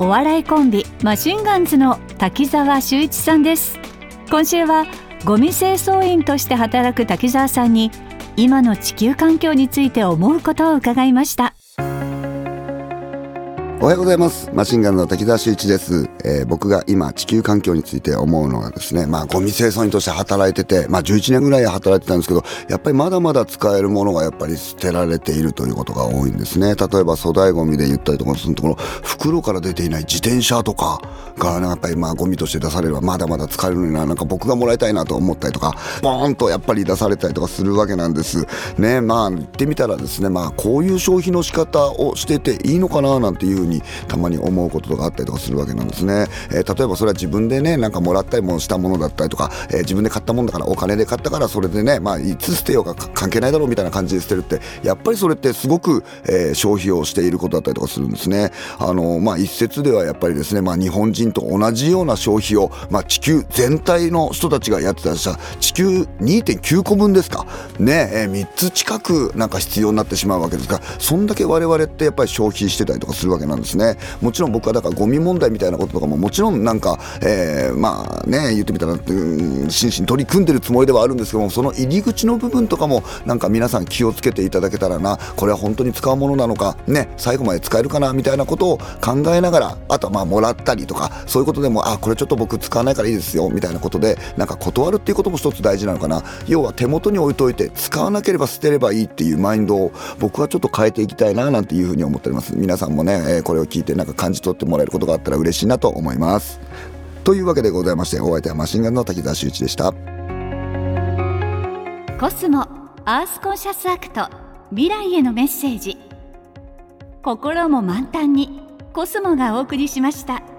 お笑いコンビマシンガンズの滝沢秀一さんです。今週はゴミ清掃員として働く滝沢さんに今の地球環境について思うことを伺いました。おはようございます。マシンガンの滝沢秀一です、えー、僕が今地球環境について思うのはですねまあゴミ清掃員として働いててまあ11年ぐらい働いてたんですけどやっぱりまだまだ使えるものがやっぱり捨てられているということが多いんですね。例えば粗大ゴミで言ったりとかするところ袋から出ていない自転車とかがやっぱりまあゴミとして出されればまだまだ使えるのにななんか僕がもらいたいなと思ったりとかポーンとやっぱり出されたりとかするわけなんです。ねまあ言ってみたらですねまあこういう消費の仕方をしてていいのかななんていうふうにたまに思うこととかあったりとかするわけなんですね、えー、例えばそれは自分でねなんかもらったりもしたものだったりとか、えー、自分で買ったもんだからお金で買ったからそれでねまあいつ捨てようか関係ないだろうみたいな感じで捨てるってやっぱりそれってすごく、えー、消費をしていることだったりとかするんですね。あのまあ一説ではやっぱりですねまあ日本人と同じような消費をまあ地球全体の人たちがやってたら地球2.9個分ですか？ね、えー、3つ近くなんか必要になってしまうわけですからそんだけ我々ってやっぱり消費してたりとかするわけなんですですね。もちろん僕はだからゴミ問題みたいなこととかももちろんなんか、えー、まあね言ってみたら、うん、真摯に取り組んでるつもりではあるんですけどもその入り口の部分とかもなんか皆さん気をつけていただけたらなこれは本当に使うものなのかね最後まで使えるかなみたいなことを考えながらあとはまあもらったりとかそういうことでもあこれちょっと僕使わないからいいですよみたいなことでなんか断るっていうことも一つ大事なのかな。要は手元に置いといて使わなければ捨てればいいっていうマインドを僕はちょっと変えていきたいななんていうふうに思っております。皆さんもね、えー、これを聞いてなんか感じ取ってもらえることがあったら嬉しいなと思います。というわけでございましてお相手はマシンガンの滝沢秀一でした。コスモアースコンシャスアクト未来へのメッセージ。心も満タンにコスモがお送りしました。